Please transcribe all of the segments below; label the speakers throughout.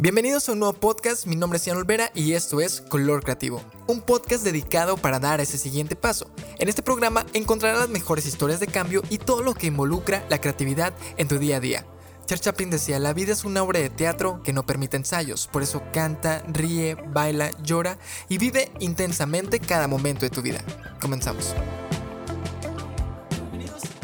Speaker 1: Bienvenidos a un nuevo podcast, mi nombre es Ian Olvera y esto es Color Creativo, un podcast dedicado para dar ese siguiente paso. En este programa encontrarás las mejores historias de cambio y todo lo que involucra la creatividad en tu día a día. Charles Chaplin decía, la vida es una obra de teatro que no permite ensayos, por eso canta, ríe, baila, llora y vive intensamente cada momento de tu vida. Comenzamos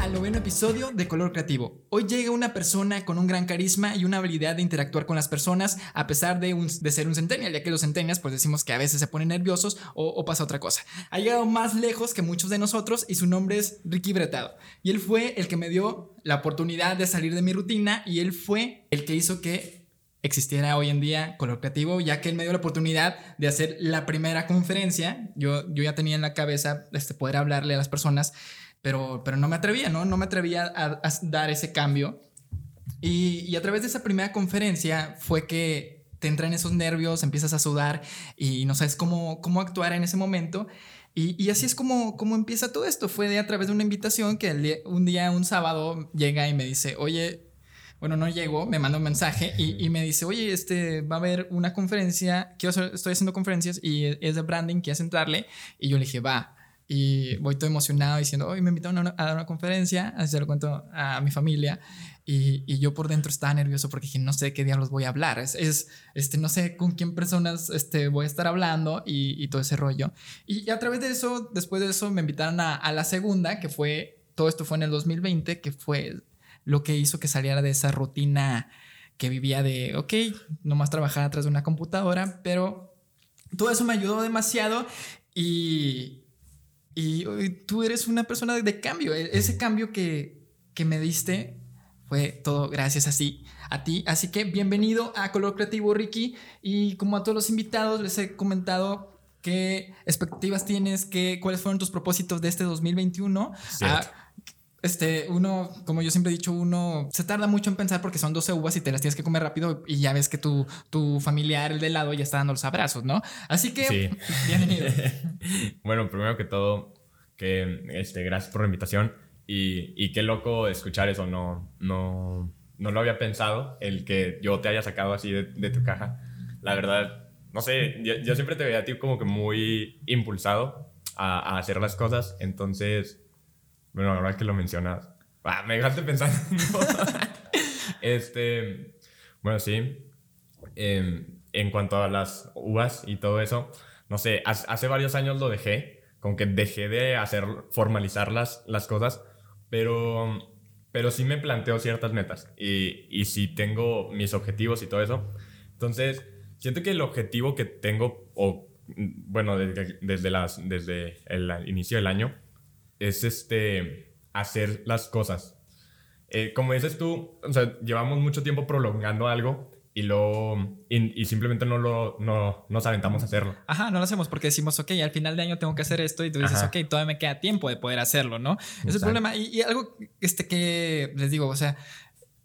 Speaker 1: al noveno episodio de Color Creativo. Hoy llega una persona con un gran carisma y una habilidad de interactuar con las personas a pesar de, ser un centennial, ya que los centennials pues decimos que a veces se ponen nerviosos o, pasa otra cosa. Ha llegado más lejos que muchos de nosotros y su nombre es Ricky Bretado. Y él fue el que me dio la oportunidad de salir de mi rutina y él fue el que hizo que existiera hoy en día Color Creativo, ya que él me dio la oportunidad de hacer la primera conferencia. Yo, yo ya tenía en la cabeza este, poder hablarle a las personas pero, pero no me atrevía, ¿no? No me atrevía a, dar ese cambio. Y, y, a través de esa primera conferencia fue que te entran esos nervios, empiezas a sudar y no sabes cómo, cómo actuar en ese momento. Y, y así es como, como empieza todo esto. Fue de, a través de una invitación que un día, un sábado, llega y me dice, oye, bueno, no llegó, me manda un mensaje y, y, me dice, oye, este, va a haber una conferencia, quiero estoy haciendo conferencias y es de branding, ¿quieres entrarle? Y yo le dije, va. Y voy todo emocionado diciendo, hoy me invitaron a, dar una conferencia, así se lo cuento a mi familia. Y, y, yo por dentro estaba nervioso porque dije, no sé qué diablos voy a hablar. Es, es, este, no sé con quién personas este, voy a estar hablando y, y todo ese rollo. Y, a través de eso, después de eso, me invitaron a, a, la segunda, que fue, todo esto fue en el 2020, que fue lo que hizo que saliera de esa rutina que vivía de, ok, nomás trabajar atrás de una computadora, pero todo eso me ayudó demasiado y, y, tú eres una persona de cambio. E, ese cambio que, que me diste fue todo gracias así a ti. Así que bienvenido a Color Creativo, Ricky. Y como a todos los invitados, les he comentado qué expectativas tienes, qué, cuáles fueron tus propósitos de este 2021. Ah, este, uno, como yo siempre he dicho, uno se tarda mucho en pensar porque son 12 uvas y te las tienes que comer rápido y ya ves que tu, tu familiar, el de lado, ya está dando los abrazos, ¿no? Así que, bienvenido.
Speaker 2: bueno, primero que todo, que este, gracias por la invitación y, y qué loco escuchar eso, no, no, no lo había pensado, el que yo te haya sacado así de, de tu caja. La verdad, no sé, yo, siempre te veía a ti como que muy impulsado a, a hacer las cosas, entonces bueno, ahora que lo mencionas, ah, me dejaste pensando. este, bueno, sí. Em, en cuanto a las uvas y todo eso, no sé, hace varios años lo dejé, como que dejé de hacer, formalizar las, las cosas, pero, pero sí me planteo ciertas metas y, y sí tengo mis objetivos y todo eso. Entonces, siento que el objetivo que tengo, o bueno, desde, desde, las, desde el inicio del año, es este, hacer las cosas. Eh, como dices tú, o sea, llevamos mucho tiempo prolongando algo y, lo, y, simplemente no, lo, no nos aventamos a hacerlo.
Speaker 1: Ajá, no lo hacemos porque decimos, ok, al final de año tengo que hacer esto y tú dices, ok, todavía me queda tiempo de poder hacerlo, ¿no? Ese es el problema. Y, algo este, que les digo, o sea,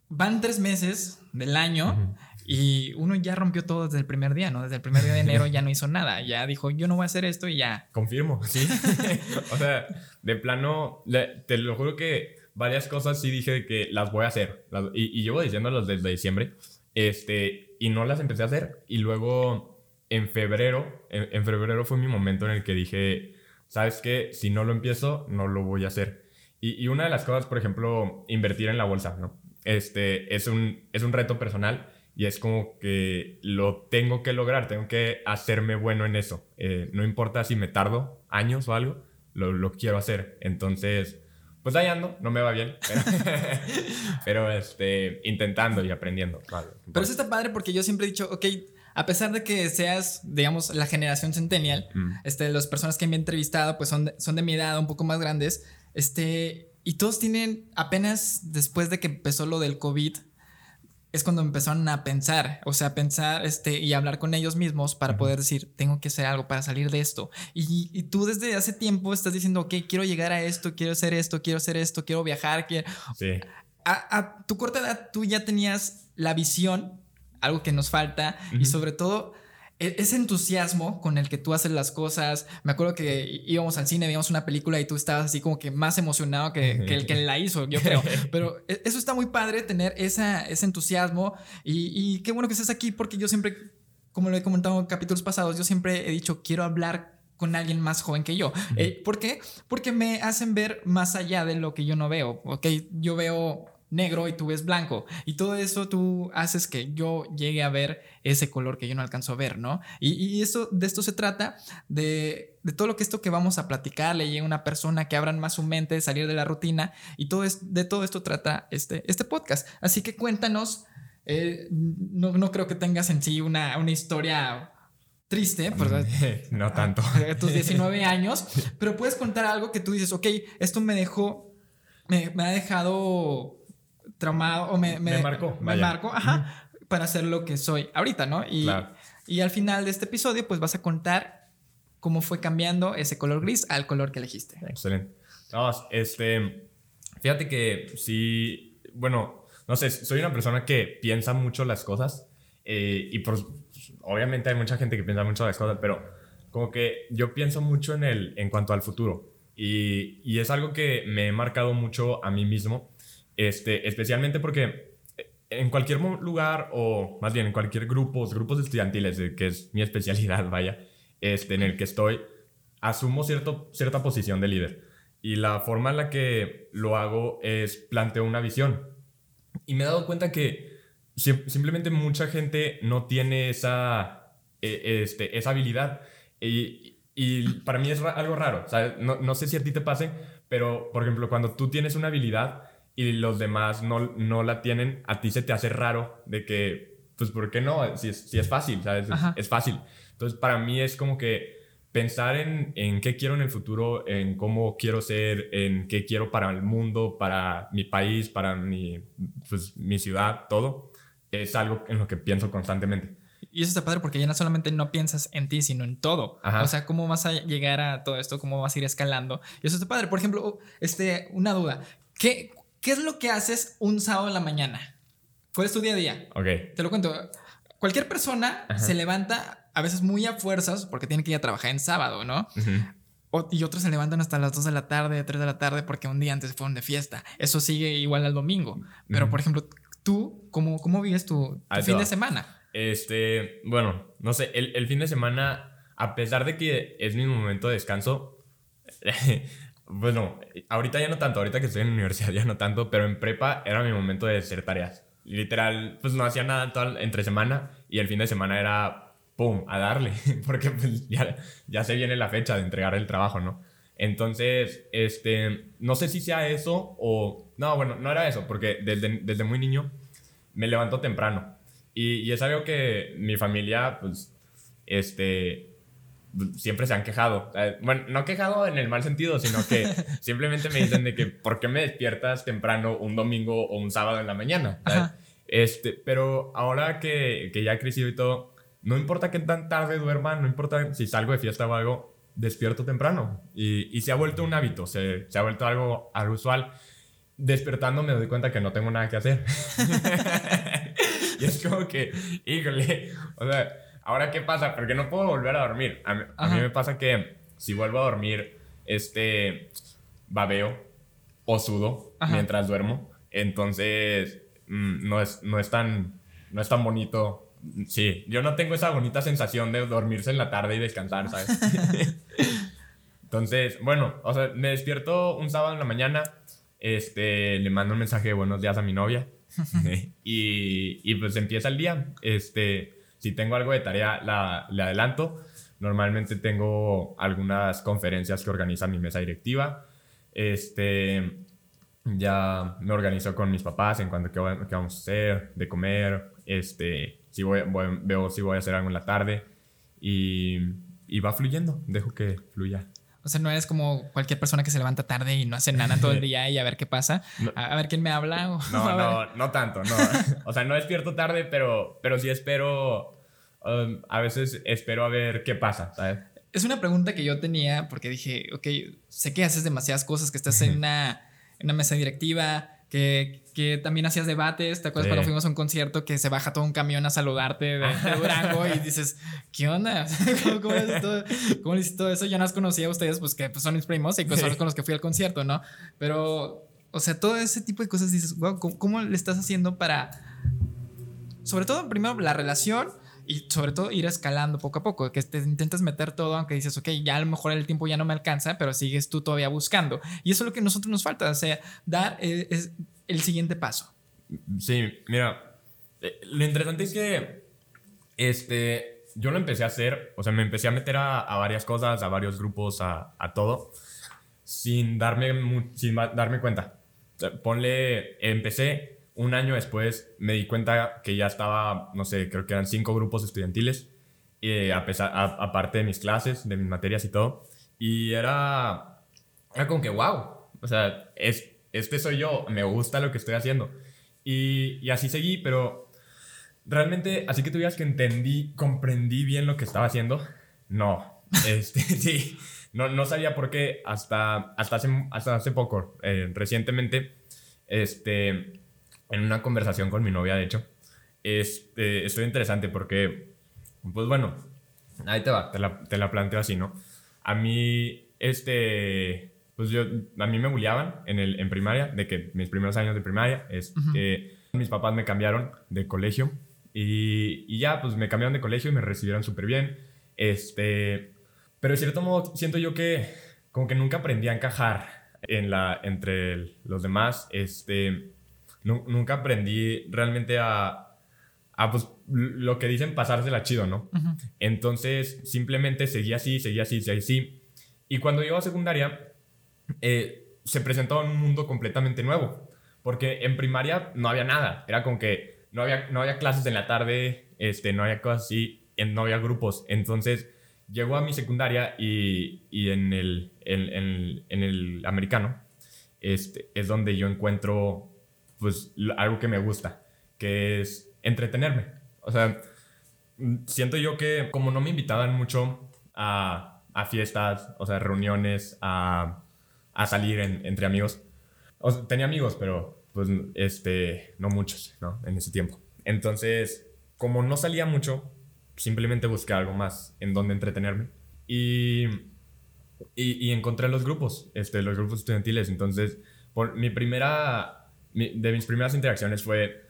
Speaker 1: van tres meses del año. Y uno ya rompió todo desde el primer día, ¿no? Desde el primer día de enero ya no hizo nada. Ya dijo, yo no voy a hacer esto y ya.
Speaker 2: Confirmo, sí. o sea, de plano, te lo juro que varias cosas sí dije que las voy a hacer. y, llevo diciéndolas desde diciembre. Este, y no las empecé a hacer. Y luego, en febrero, en, febrero fue mi momento en el que dije, ¿sabes qué? Si no lo empiezo, no lo voy a hacer. Y, y una de las cosas, por ejemplo, invertir en la bolsa, ¿no? Este, es un, es un reto personal y es como que lo tengo que lograr, tengo que hacerme bueno en eso. Eh, no importa si me tardo años o algo, lo, lo, quiero hacer. Entonces, pues ahí ando, no me va bien, pero, este, intentando y aprendiendo.
Speaker 1: pero eso está padre porque yo siempre he dicho, ok, a pesar de que seas, digamos, la generación centennial, mm. este, las personas que me han entrevistado pues son de, son de mi edad, un poco más grandes, este, y todos tienen apenas después de que empezó lo del COVID, es cuando empezaron a pensar, o sea, pensar este, y hablar con ellos mismos para poder decir, tengo que hacer algo para salir de esto. Y, tú desde hace tiempo estás diciendo, ok, quiero llegar a esto, quiero hacer esto, quiero hacer esto, quiero viajar. Quiero... Sí. A, tu corta edad tú ya tenías la visión, algo que nos falta, y sobre todo ese entusiasmo con el que tú haces las cosas. Me acuerdo que íbamos al cine, veíamos una película y tú estabas así como que más emocionado que, el que la hizo, yo creo. Pero e-, eso está muy padre, tener esa, ese entusiasmo. Y, y qué bueno que estés aquí porque yo siempre, como lo he comentado en capítulos pasados, yo siempre he dicho, quiero hablar con alguien más joven que yo. Eh, ¿Por qué? Porque me hacen ver más allá de lo que yo no veo. Ok, yo veo negro y tú ves blanco. Y todo eso tú haces que yo llegue a ver ese color que yo no alcanzo a ver, ¿no? Y, esto, de esto se trata, de, todo lo que esto que vamos a platicar, le llega una persona que abran más su mente, salir de la rutina. Y todo es, de todo esto trata este, este podcast. Así que cuéntanos. Eh, no, no, creo que tengas en sí una, una historia triste, ¿verdad?
Speaker 2: no tanto.
Speaker 1: A tus 19 años, pero puedes contar algo que tú dices, ok, esto me dejó, me, ha dejado traumado o me,
Speaker 2: me, marcó.
Speaker 1: Me marcó, ajá, para ser lo que soy ahorita, ¿no? Y, y al final de este episodio, pues vas a contar cómo fue cambiando ese color gris al color que elegiste.
Speaker 2: Excelente. Vamos, este, fíjate que sí, bueno, no sé, soy una persona que piensa mucho las cosas eh, y por, obviamente hay mucha gente que piensa mucho las cosas, pero como que yo pienso mucho en, el, en cuanto al futuro. Y, y es algo que me he marcado mucho a mí mismo, este, especialmente porque en cualquier lugar o más bien en cualquier grupo, grupos estudiantiles, eh, que es mi especialidad, vaya, este, en el que estoy, asumo cierto, cierta posición de líder. Y la forma en la que lo hago es planteo una visión. Y me he dado cuenta que simplemente mucha gente no tiene esa, e, este, esa habilidad. Y, y, para mí es algo raro. no, no, sé si a ti te pase, pero por ejemplo, cuando tú tienes una habilidad y los demás no, no la tienen, a ti se te hace raro de que, pues, ¿por qué no? Si es, si es fácil, ¿sabes? Es, fácil. Entonces, para mí es como que pensar en, en, qué quiero en el futuro, en cómo quiero ser, en qué quiero para el mundo, para mi país, para mi, pues, mi ciudad, todo es algo en lo que pienso constantemente.
Speaker 1: Y eso está padre porque ya no solamente no piensas en ti, sino en todo. O sea, cómo vas a llegar a todo esto, cómo vas a ir escalando. Y eso está padre. Por ejemplo, este, una duda. ¿Qué, ¿Qué es lo que haces un sábado en la mañana? ¿Cuál es tu día a día?
Speaker 2: Ok.
Speaker 1: Te lo cuento. Cualquier persona se levanta a veces muy a fuerzas porque tiene que ir a trabajar en sábado, ¿no? y otros se levantan hasta las 2 de la tarde, 3 de la tarde porque un día antes fueron de fiesta. Eso sigue igual al domingo. Pero, por ejemplo, ¿Tú cómo, cómo vives tu, fin de semana?
Speaker 2: Este, bueno, no sé, el, el, fin de semana, a pesar de que es mi momento de descanso, bueno, ahorita ya no tanto, ahorita que estoy en la universidad ya no tanto, pero en prepa era mi momento de hacer tareas. Literal, pues no hacía nada toda, entre semana y el fin de semana era, ¡pum!, a darle, porque pues ya, ya se viene la fecha de entregar el trabajo, ¿no? Entonces, este, no sé si sea eso o... No, bueno, no era eso, porque desde, desde muy niño me levanto temprano. Y, y, es algo que mi familia, pues, este, siempre se han quejado. Bueno, no quejado en el mal sentido, sino que simplemente me dicen de que, ¿por qué me despiertas temprano un domingo o un sábado en la mañana? Este, pero ahora que, que ya he crecido y todo, no importa qué tan tarde duerma, no importa si salgo de fiesta o algo, despierto temprano y, y se ha vuelto un hábito, se, se, ha vuelto algo, algo usual. Despertando me doy cuenta que no tengo nada que hacer. y es como que, híjole, o sea, ¿ahora qué pasa? Porque no puedo volver a dormir. A, mí, me pasa que si vuelvo a dormir, este, babeo o sudo mientras duermo. Entonces, mm, no, es, no, es tan, no es tan bonito Sí, yo no tengo esa bonita sensación de dormirse en la tarde y descansar, ¿sabes? Entonces, bueno, o sea, me despierto un sábado en la mañana, este, le mando un mensaje de buenos días a mi novia y, y, pues empieza el día. Este, si tengo algo de tarea, la, le adelanto. Normalmente tengo algunas conferencias que organiza mi mesa directiva. Este, ya me organizo con mis papás en cuanto a qué, qué vamos a hacer, de comer, este, si voy, veo si voy a hacer algo en la tarde y, y, va fluyendo, dejo que fluya.
Speaker 1: O sea, no eres como cualquier persona que se levanta tarde y no hace nada todo el día y a ver qué pasa, a, ver quién me habla.
Speaker 2: no, no, no tanto, no. O sea, no despierto tarde, pero, pero sí espero, um, a veces espero a ver qué pasa, ¿sabes?
Speaker 1: Es una pregunta que yo tenía porque dije, ok, sé que haces demasiadas cosas, que estás en una, en una mesa directiva, que, que también hacías debates. ¿Te acuerdas
Speaker 2: Sí.
Speaker 1: cuando fuimos a un concierto que se baja todo un camión a saludarte de, de Durango y dices, ¿qué onda? ¿Cómo, cómo, le hiciste todo, cómo todo eso? Yo no los conocía a ustedes, pues que pues, son mis primos y pues son los con los que fui al concierto, ¿no? Pero, o sea, todo ese tipo de cosas dices, wow, ¿cómo, cómo le estás haciendo para, sobre todo, primero la relación y sobre todo ir escalando poco a poco, que te intentas meter todo, aunque dices, ok, ya a lo mejor el tiempo ya no me alcanza, pero sigues tú todavía buscando. Y eso es lo que a nosotros nos falta, o sea, dar eh, es el siguiente paso.
Speaker 2: Sí, mira, eh, lo interesante es que este, yo lo empecé a hacer, o sea, me empecé a meter a, a varias cosas, a varios grupos, a, a todo, sin darme, sin darme cuenta. Ponle, empecé, un año después me di cuenta que ya estaba, no sé, creo que eran cinco grupos estudiantiles, eh, a aparte de mis clases, de mis materias y todo, y era, era como que, wow, o sea, es, este soy yo, me gusta lo que estoy haciendo. Y, y así seguí, pero realmente, así que tú digas que entendí, comprendí bien lo que estaba haciendo, no. Este, sí, no, no sabía por qué hasta, hasta, hace, hasta hace poco, eh, recientemente, este, en una conversación con mi novia, de hecho, este, estoy interesante porque, pues bueno, ahí te va, te la, te la planteo así, ¿no? A mí, este, pues yo, a mí me bulleaban en, el, en primaria, de que mis primeros años de primaria, es que mis papás me cambiaron de colegio y, y ya, pues me cambiaron de colegio y me recibieron súper bien, este, pero de cierto modo siento yo que como que nunca aprendí a encajar en la, entre el- los demás, este, nu- nunca aprendí realmente a, a, pues, lo que dicen pasársela chido, ¿no? Entonces, simplemente seguí así, seguí así, seguí así. Y cuando llegó a secundaria, eh, se presentó un mundo completamente nuevo. Porque en primaria no había nada. Era como que no había, no había clases en la tarde, este, no había cosas así, en- no había grupos. Entonces, llegó a mi secundaria y, y en, el, en, en- en el americano este, es donde yo encuentro pues algo que me gusta, que es entretenerme. O sea, mm, siento yo que como no me invitaban mucho a, a fiestas, o sea, reuniones, a, a salir en- entre amigos, o sea, tenía amigos, pero pues este, no muchos, ¿no? En ese tiempo. Entonces, como no salía mucho, simplemente busqué algo más en donde entretenerme. Y, y, y encontré los grupos, este, los grupos estudiantiles. Entonces, por, mi primera, de mis primeras interacciones fue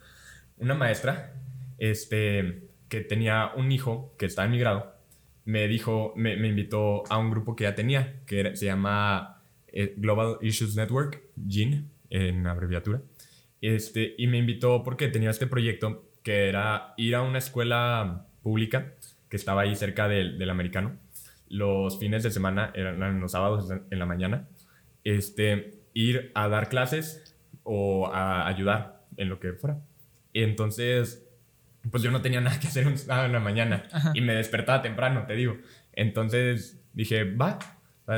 Speaker 2: una maestra este, que tenía un hijo que estaba en mi grado. Me dijo, me, invitó a un grupo que ya tenía, que se llama eh, Global Issues Network, GIN, en abreviatura. Este, y me invitó porque tenía este proyecto que era ir a una escuela pública que estaba ahí cerca del, del americano. Los fines de semana eran los sábados en la mañana. Este, ir a dar clases o a ayudar en lo que fuera. Y entonces, pues yo no tenía nada que hacer un sábado en la mañana y me despertaba temprano, te digo. Entonces dije, va.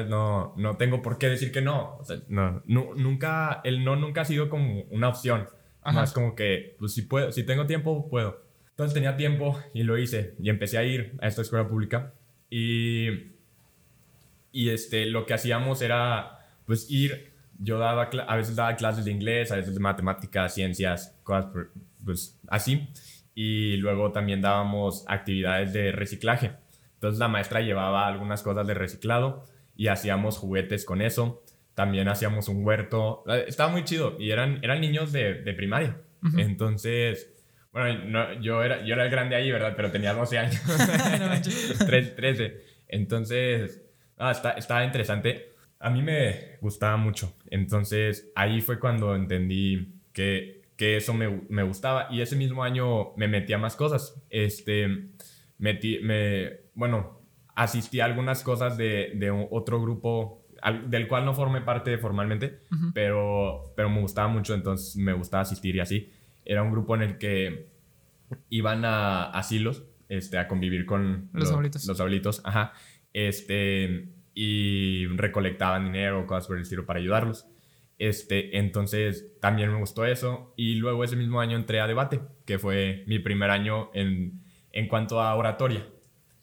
Speaker 2: No, no tengo por qué decir que no. O sea, no, nu- nunca, el no nunca ha sido como una opción.
Speaker 1: Ajá.
Speaker 2: Más como que, pues si puedo, si tengo tiempo, puedo. Entonces tenía tiempo y lo hice y empecé a ir a esta escuela pública y, y este, lo que hacíamos era pues ir, yo daba, a veces daba clases de inglés, a veces de matemáticas, ciencias, cosas pues así y luego también dábamos actividades de reciclaje. Entonces la maestra llevaba algunas cosas de reciclado y hacíamos juguetes con eso. También hacíamos un huerto. Eh, Estaba muy chido y eran, eran niños de, de primaria. Entonces, bueno, no, yo, era, yo era el grande ahí, ¿verdad? Pero tenía 12 años.
Speaker 1: No manches.
Speaker 2: 13, 13. Entonces, ah, está, estaba interesante. A mí me gustaba mucho. Entonces, ahí fue cuando entendí que, que eso me, me gustaba. Y ese mismo año me metí a más cosas. Este, metí, me, bueno, asistí a algunas cosas de, de otro grupo al- del cual no formé parte formalmente, pero, pero me gustaba mucho, entonces me gustaba asistir y así. Era un grupo en el que iban a asilos este, a convivir con
Speaker 1: Los
Speaker 2: lo-
Speaker 1: abuelitos.
Speaker 2: Los abuelitos, ajá. Este, y recolectaban dinero, cosas por el estilo para ayudarlos. Este, entonces también me gustó eso. Y luego ese mismo año entré a debate, que fue mi primer año en, en cuanto a oratoria.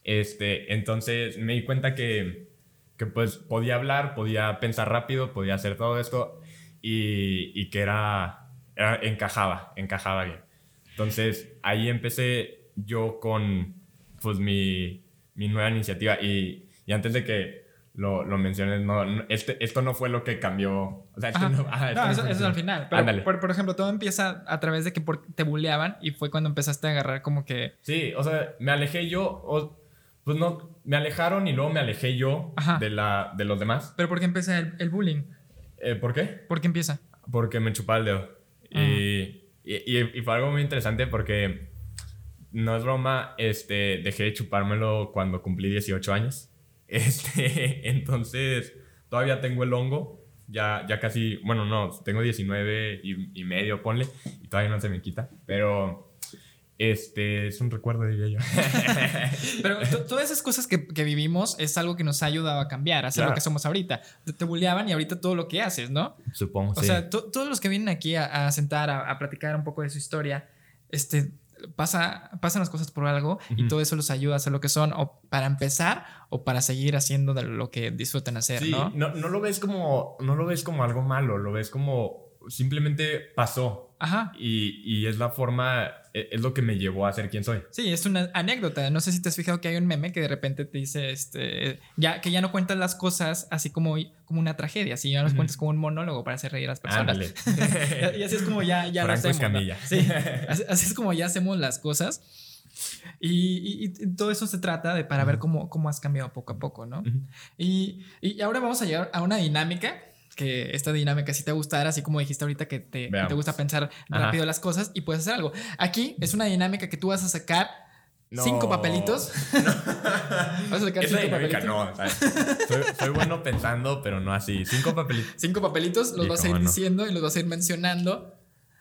Speaker 2: Este, entonces me di cuenta que, que pues podía hablar, podía pensar rápido, podía hacer todo esto y, y que era era- encajaba, encajaba bien. Entonces, ahí empecé yo con, pues, mi, mi nueva iniciativa. Y, y antes de que lo, lo menciones, no, no, este, esto no fue lo que cambió. O sea, esto no, ajá, esto
Speaker 1: No,
Speaker 2: no
Speaker 1: eso, es al final. Pero, por, por ejemplo, todo empieza a través de que por- te bulleaban y fue cuando empezaste a agarrar como que...
Speaker 2: Sí, o sea, me alejé yo, o- pues no, me alejaron y luego me alejé yo
Speaker 1: Ajá.
Speaker 2: de, la, de los demás.
Speaker 1: ¿Pero por qué empieza el, el bullying?
Speaker 2: Eh, ¿Por qué?
Speaker 1: ¿Por qué empieza?
Speaker 2: Porque me chupaba el dedo.
Speaker 1: Ah.
Speaker 2: Y, y, y- y fue algo muy interesante porque, no es broma, este, dejé de chupármelo cuando cumplí 18 años. Este, entonces, todavía tengo el hongo. Ya, ya casi, bueno, no, tengo 19 y, y medio, ponle, y todavía no se me quita. Pero, este, es un recuerdo, diría yo.
Speaker 1: Pero to- todas esas cosas que, que vivimos es algo que nos ha ayudado a cambiar, a ser lo
Speaker 2: Claro.
Speaker 1: que somos ahorita. Te, te bulleaban y ahorita todo lo que haces, ¿no?
Speaker 2: Supongo,
Speaker 1: O sea, to- todos los que vienen aquí a, a sentar, a, a platicar un poco de su historia, este, pasa, pasan las cosas por algo y todo eso los ayuda a ser lo que son, o para empezar, o para seguir haciendo de lo que disfrutan hacer,
Speaker 2: Sí,
Speaker 1: ¿no?
Speaker 2: no, no lo ves como, no lo ves como algo malo, lo ves como simplemente pasó.
Speaker 1: Ajá.
Speaker 2: Y, y es la forma, e- es lo que me llevó a ser quien soy.
Speaker 1: Sí, es una anécdota. No sé si te has fijado que hay un meme que de repente te dice, este, ya, que ya no cuentas las cosas así como, como una tragedia, así ya las
Speaker 2: Ujú.
Speaker 1: cuentas como un monólogo para hacer reír a las personas. Y así es como ya, ya lo hacemos. ¿no? Sí, así, así es como ya hacemos las cosas. Y, y- y todo eso se trata de para ver cómo, cómo has cambiado poco a poco, ¿no?
Speaker 2: Ujú.
Speaker 1: Y, y ahora vamos a llegar a una dinámica, que esta dinámica si te gustará, así como dijiste ahorita que te, que te gusta pensar
Speaker 2: Ajá.
Speaker 1: rápido las cosas y puedes hacer algo. Aquí es una dinámica que tú vas a sacar
Speaker 2: No.
Speaker 1: cinco papelitos. vas a sacar
Speaker 2: Esa
Speaker 1: cinco papelitos.
Speaker 2: no, soy, soy bueno pensando, pero no así. Cinco papelitos.
Speaker 1: Cinco papelitos, los
Speaker 2: Y
Speaker 1: vas a ir
Speaker 2: no.
Speaker 1: diciendo y los vas a ir mencionando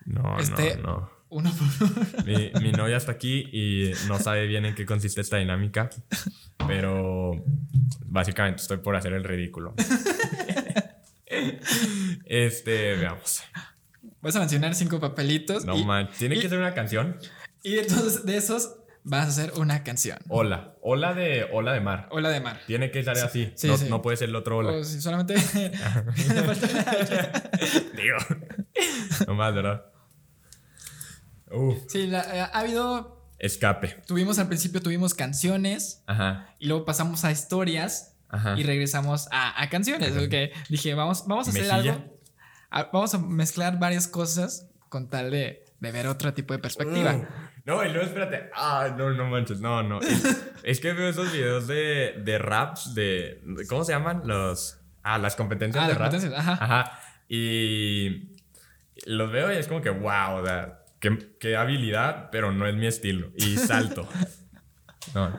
Speaker 2: No,
Speaker 1: Este-
Speaker 2: no, no.
Speaker 1: uno por uno.
Speaker 2: Mi, mi novia está aquí y no sabe bien en qué consiste esta dinámica, pero básicamente estoy por hacer el ridículo. Este, veamos.
Speaker 1: Vas a mencionar cinco papelitos.
Speaker 2: No
Speaker 1: y,
Speaker 2: man, tiene
Speaker 1: y-
Speaker 2: que ser una canción.
Speaker 1: y entonces de esos vas a hacer una canción.
Speaker 2: Hola, hola de ola de mar.
Speaker 1: Hola de mar.
Speaker 2: Tiene que ser así.
Speaker 1: sí,
Speaker 2: no,
Speaker 1: sí.
Speaker 2: no puede ser el otro hola.
Speaker 1: O si solamente.
Speaker 2: Digo. no más, ¿verdad?
Speaker 1: Sí, la- eh, ha habido.
Speaker 2: escape.
Speaker 1: Tuvimos al principio, tuvimos canciones
Speaker 2: Ajá,
Speaker 1: y luego pasamos a historias
Speaker 2: ajá.
Speaker 1: y regresamos a, a canciones.
Speaker 2: Ajá.
Speaker 1: porque dije, vamos, vamos a hacer
Speaker 2: Mejilla.
Speaker 1: algo. a- vamos a mezclar varias cosas con tal de, de ver otro tipo de perspectiva.
Speaker 2: Uh, no, y luego espérate. Ah, no, no manches. No, no. Es, es que veo esos videos de, de raps de. ¿Cómo se llaman? Los. Ah, las competencias
Speaker 1: Ah,
Speaker 2: de
Speaker 1: las
Speaker 2: rap.
Speaker 1: competencias, ajá.
Speaker 2: Ajá. Y. Los veo y es como que, wow, o sea, qué, qué habilidad, pero no es mi estilo. Y salto. No.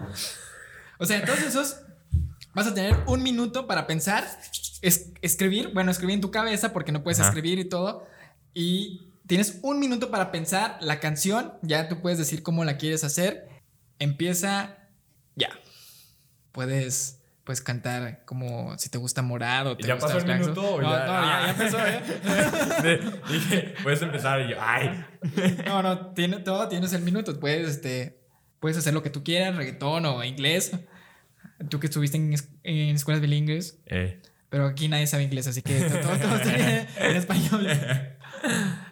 Speaker 1: O sea, todos esos vas a tener un minuto para pensar, es- escribir, bueno, escribir en tu cabeza porque no puedes
Speaker 2: Ajá.
Speaker 1: escribir y todo. Y tienes un minuto para pensar la canción, ya tú puedes decir cómo la quieres hacer. Empieza ya. Puedes pues cantar como si te gusta morado. Te
Speaker 2: ¿Ya
Speaker 1: gusta
Speaker 2: pasó el minuto o.
Speaker 1: No,
Speaker 2: ya?
Speaker 1: no, ya,
Speaker 2: Ah.
Speaker 1: ya empezó, ¿eh?
Speaker 2: Dije, puedes empezar y yo, ay.
Speaker 1: No, no, tiene, todo tienes el minuto. Puedes, este, puedes hacer lo que tú quieras, reggaetón o inglés. Tú que estuviste en, en escuelas bilingües,
Speaker 2: Eh,
Speaker 1: pero aquí nadie sabe inglés, así que todo, todo, todo en español.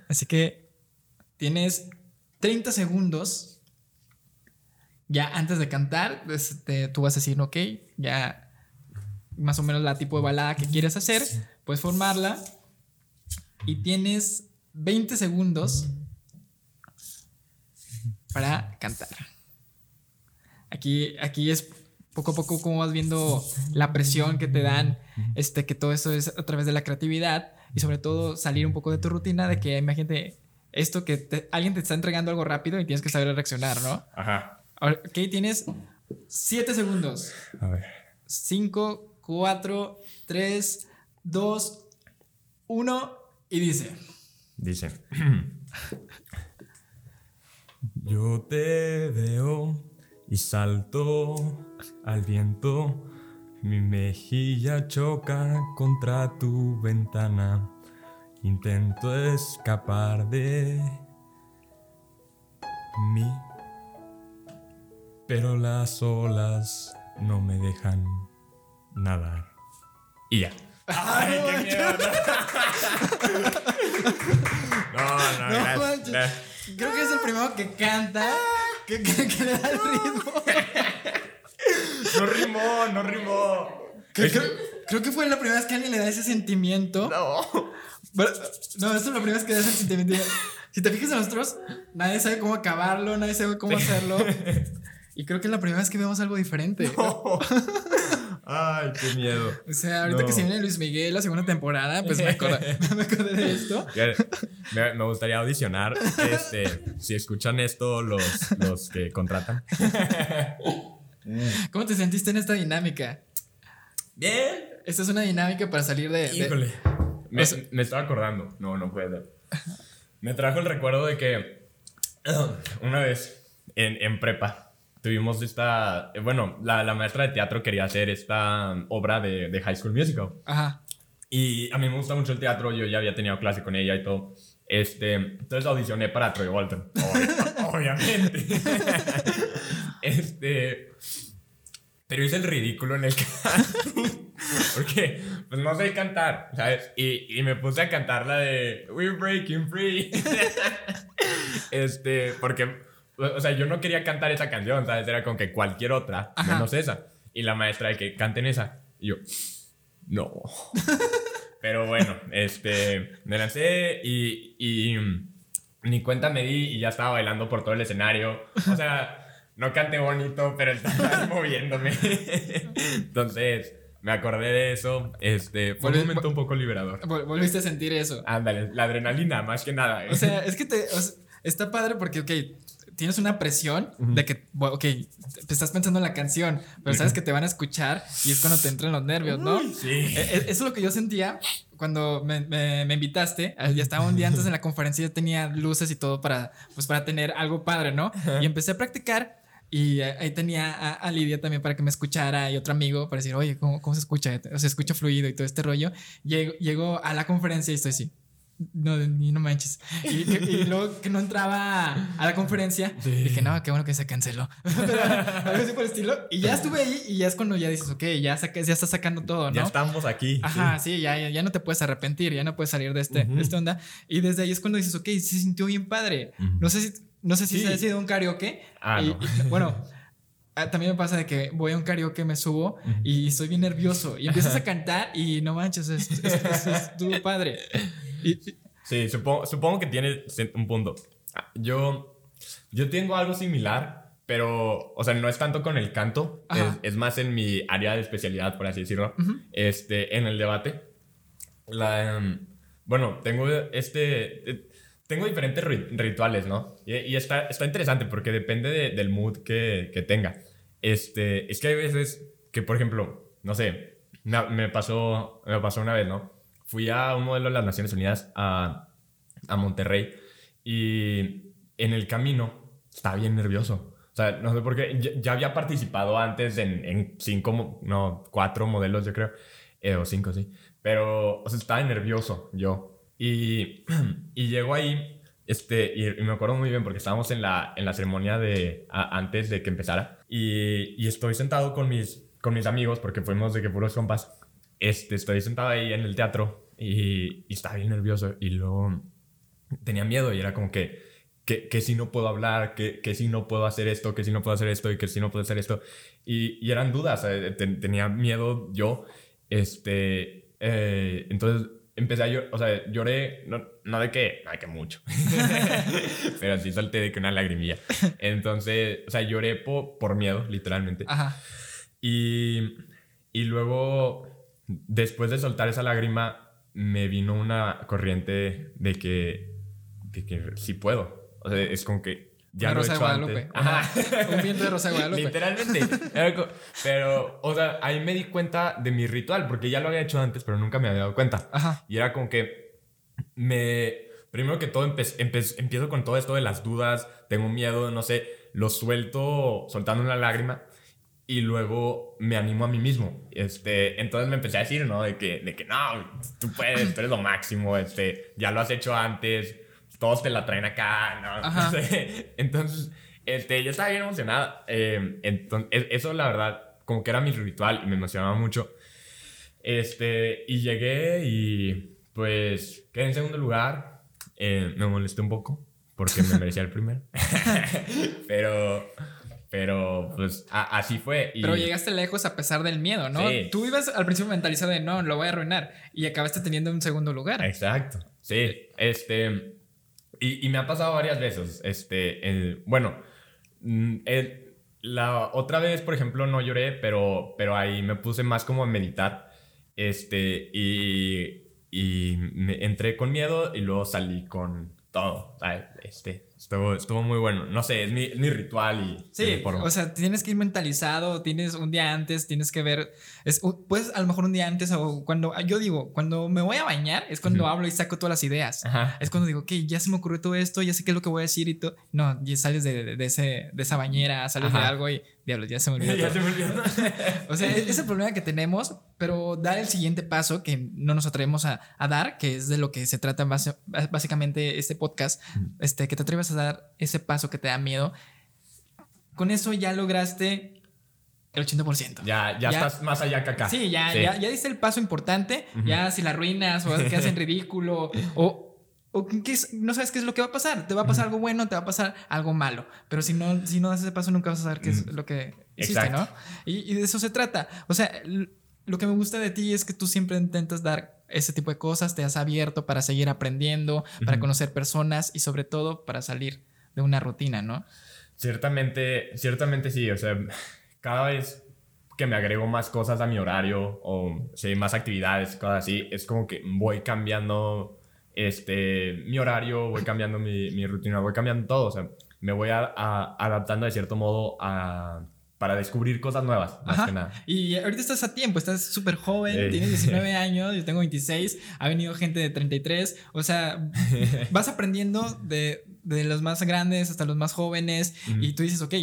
Speaker 1: Así que tienes 30 segundos. Ya antes de cantar, este, tú vas a decir, ok, ya más o menos la tipo de balada que quieres hacer, puedes formarla. Y tienes 20 segundos para cantar. Aquí, aquí es poco a poco como vas viendo la presión que te dan, este, que todo eso es a través de la creatividad y sobre todo salir un poco de tu rutina de que imagínate esto que te- alguien te está entregando algo rápido y tienes que saber reaccionar, ¿no?
Speaker 2: ajá.
Speaker 1: Ok, tienes 7 segundos.
Speaker 2: A ver.
Speaker 1: 5, 4, 3, 2, 1 y dice.
Speaker 2: Dicen. Yo te veo y salto al viento. Mi mejilla choca contra tu ventana. Intento escapar de mí. Pero las olas no me dejan nadar. Y ya. Ay, qué miedo. No, no,
Speaker 1: No
Speaker 2: gracias.
Speaker 1: manches. Creo que es el primero que canta, que, que- que le da el ritmo.
Speaker 2: No rimó, no rimó.
Speaker 1: Creo, creo que fue la primera vez que alguien le da ese sentimiento.
Speaker 2: No.
Speaker 1: Pero, no, esto es la primera vez que le da ese sentimiento. Si te fijas en nosotros, nadie sabe cómo acabarlo, nadie sabe cómo hacerlo. Y creo que es la primera vez que vemos algo diferente.
Speaker 2: Ay, qué miedo.
Speaker 1: O sea, ahorita
Speaker 2: No.
Speaker 1: que se viene Luis Miguel, la segunda temporada, pues me acordé, me acordé de esto.
Speaker 2: Me, me gustaría audicionar. Este, si escuchan esto, los, los que contratan.
Speaker 1: ¿Cómo te sentiste en esta dinámica?
Speaker 2: Bien.
Speaker 1: Esta es una dinámica para salir de. de-
Speaker 2: Híjole. Me, me estaba acordando. No, no puede ser. Me trajo el recuerdo de que una vez en, en prepa tuvimos esta. eh, Bueno, la, la maestra de teatro quería hacer esta obra de, de High School Musical.
Speaker 1: Ajá.
Speaker 2: Y a mí me gusta mucho el teatro, yo ya había tenido clase con ella y todo. Este, entonces audicioné para Troy Walton. Ob- Obviamente. este. Pero hice el ridículo en el casting. Porque, pues no sé cantar, ¿sabes? Y, y me puse a cantar la de We're Breaking Free. este, porque, o sea, yo no quería cantar esa canción, ¿sabes? Era con que cualquier otra,
Speaker 1: Ajá.
Speaker 2: menos esa. Y la maestra de que canten esa. Y yo, no. Pero bueno, este, me lancé y, y ni cuenta me di y ya estaba bailando por todo el escenario. O sea, no canté bonito, pero estaba moviéndome. Entonces, me acordé de eso. Este, fue un momento un poco liberador.
Speaker 1: Vol- Volviste a sentir eso.
Speaker 2: Ándale, la adrenalina, más que nada. ¿eh?
Speaker 1: O sea, es que te, o sea, está padre porque, ok, tienes una presión de que, ok, te estás pensando en la canción, pero sabes que te van a escuchar y es cuando te entran los nervios, ¿no?
Speaker 2: Uy, sí.
Speaker 1: E- e- Eso es lo que yo sentía cuando me, me- me invitaste. Ya estaba un día antes en la conferencia, ya tenía luces y todo para, pues, para tener algo padre, ¿no? Y empecé a practicar. Y ahí tenía a, a Lidia también para que me escuchara y otro amigo para decir, oye, ¿cómo, cómo se escucha? O sea, escucha fluido y todo este rollo. Llego, llego a la conferencia y estoy así. No, ni no manches. Y, que- y luego que no entraba a la conferencia,
Speaker 2: Sí.
Speaker 1: dije, no, qué bueno que se canceló. Pero, algo así por el estilo. Y ya estuve ahí y ya es cuando ya dices, ok, ya, saca- ya estás sacando todo, ¿no?
Speaker 2: Ya estamos aquí.
Speaker 1: Ajá, sí, ya, ya, ya no te puedes arrepentir, ya no puedes salir de, este,
Speaker 2: Ujú.
Speaker 1: de esta onda. Y desde ahí es cuando dices, ok, se sintió bien padre.
Speaker 2: Ujú.
Speaker 1: No sé si, no sé si
Speaker 2: Sí.
Speaker 1: se ha sido un karaoke.
Speaker 2: Ah,
Speaker 1: y-
Speaker 2: no.
Speaker 1: y, bueno, también me pasa de que voy a un karaoke, me subo y estoy bien nervioso. Y empiezas a cantar y no manches, es- es- es- estuvo padre. Y,
Speaker 2: Sí, supongo, supongo que tiene un punto. Ah, Yo, yo tengo algo similar, pero, o sea, no es tanto con el canto, es, es más en mi área de especialidad, por así decirlo, este, en el debate. La, em, bueno, tengo este, eh, tengo diferentes ri- rituales, ¿no? Y, y está, está interesante porque depende de- del mood que, que tenga. Este, es que hay veces que, por ejemplo, no sé, me pasó, me pasó una vez, ¿no? Fui a un modelo de las Naciones Unidas a, a Monterrey y en el camino estaba bien nervioso. O sea, no sé por qué, ya, había participado antes en, en cinco, no, cuatro modelos, yo creo, eh, o cinco, sí. Pero, o sea, estaba nervioso yo. Y, y llego ahí, este, y, y me acuerdo muy bien porque estábamos en la, en la ceremonia de, a- antes de que empezara. Y, y estoy sentado con mis, con mis amigos, porque fuimos de que puros compas. Este, estoy sentado ahí en el teatro y, y estaba bien nervioso. Y luego tenía miedo y era como que, que, que si no puedo hablar, que, que si no puedo hacer esto, que si no puedo hacer esto y que si no puedo hacer esto. Y, y eran dudas, eh, ten- tenía miedo yo. Este, eh, entonces empecé a llorar, o sea, lloré, no, no de que, no de que mucho, pero sí solté de que una lagrimilla. Entonces, o sea, lloré po- por miedo, literalmente.
Speaker 1: ajá.
Speaker 2: Y, y luego, después de soltar esa lágrima, me vino una corriente de que, de que sí puedo. O sea, es como que ya he
Speaker 1: Rosa de Guadalupe.
Speaker 2: antes. Ajá.
Speaker 1: Un viento de Rosa de Guadalupe.
Speaker 2: Literalmente. Pero, o sea, ahí me di cuenta de mi ritual, porque ya lo había hecho antes, pero nunca me había dado cuenta.
Speaker 1: Ajá.
Speaker 2: Y era como que me... Primero que todo empe- empe- empiezo con todo esto de las dudas, tengo miedo, no sé, lo suelto soltando una lágrima y luego me animo a mí mismo. Este, entonces me empecé a decir, ¿no? De que, de que no, tú puedes, tú eres lo máximo, este, ya lo has hecho antes, todos te la traen acá, ¿no?
Speaker 1: Ajá.
Speaker 2: Sé. Entonces, este, yo estaba bien emocionada. Eh, entonces, eso la verdad, como que era mi ritual y me emocionaba mucho. Este, y llegué y pues quedé en segundo lugar. Eh, me molesté un poco porque me merecía el primero. pero, pero pues así fue.
Speaker 1: Pero llegaste lejos a pesar del miedo, ¿no? Tú ibas al principio mentalizado de no, lo voy a arruinar y acabaste teniendo un segundo lugar.
Speaker 2: Exacto. Sí, este. Y, me ha pasado varias veces. Este, bueno, mm, la otra vez, por ejemplo, no lloré, pero, pero ahí me puse más como a meditar. Este, y, y me entré con miedo y luego salí con todo. Este, Estuvo, estuvo muy bueno. No sé, es mi, mi ritual y...
Speaker 1: Sí, o sea, tienes que ir mentalizado, tienes un día antes, tienes que ver... Es, pues a lo mejor un día antes o cuando... Yo digo, cuando me voy a bañar es cuando hablo y saco todas las ideas. Es cuando digo, ok, ya se me ocurrió todo esto, ya sé qué es lo que voy a decir y todo. No, y sales de, de, ese, de esa bañera, sales de algo y... Diablos, ya se me olvidó. ya se me olvidó. o sea, es el problema que tenemos, pero dar el siguiente paso que no nos atrevemos a, a dar, que es de lo que se trata básicamente este podcast, este, que te atreves a dar ese paso que te da miedo, con eso ya lograste el 80%.
Speaker 2: Ya, ya, estás más allá que acá.
Speaker 1: Sí, ya, ya, ya diste el paso importante. Ya si la arruinas o que hacen ridículo o, o no sabes qué es lo que va a pasar. Te va a pasar algo bueno, te va a pasar algo malo. Pero si no, si no das ese paso, nunca vas a saber qué es lo que hiciste, ¿no? Y, y, de eso se trata. O sea, lo que me gusta de ti es que tú siempre intentas dar ese tipo de cosas, te has abierto para seguir aprendiendo, para conocer personas y sobre todo para salir de una rutina, ¿no?
Speaker 2: Ciertamente, ciertamente sí, o sea, cada vez que me agrego más cosas a mi horario o sí, más actividades, cosas así, es como que voy cambiando este, mi horario, voy cambiando mi, mi rutina, voy cambiando todo, o sea, me voy a, adaptando de cierto modo a para descubrir cosas nuevas, más que nada.
Speaker 1: Y ahorita estás a tiempo, estás súper joven, tienes 19 años, yo tengo 26, ha venido gente de 33, o sea, vas aprendiendo de, de los más grandes hasta los más jóvenes y tú dices, ok,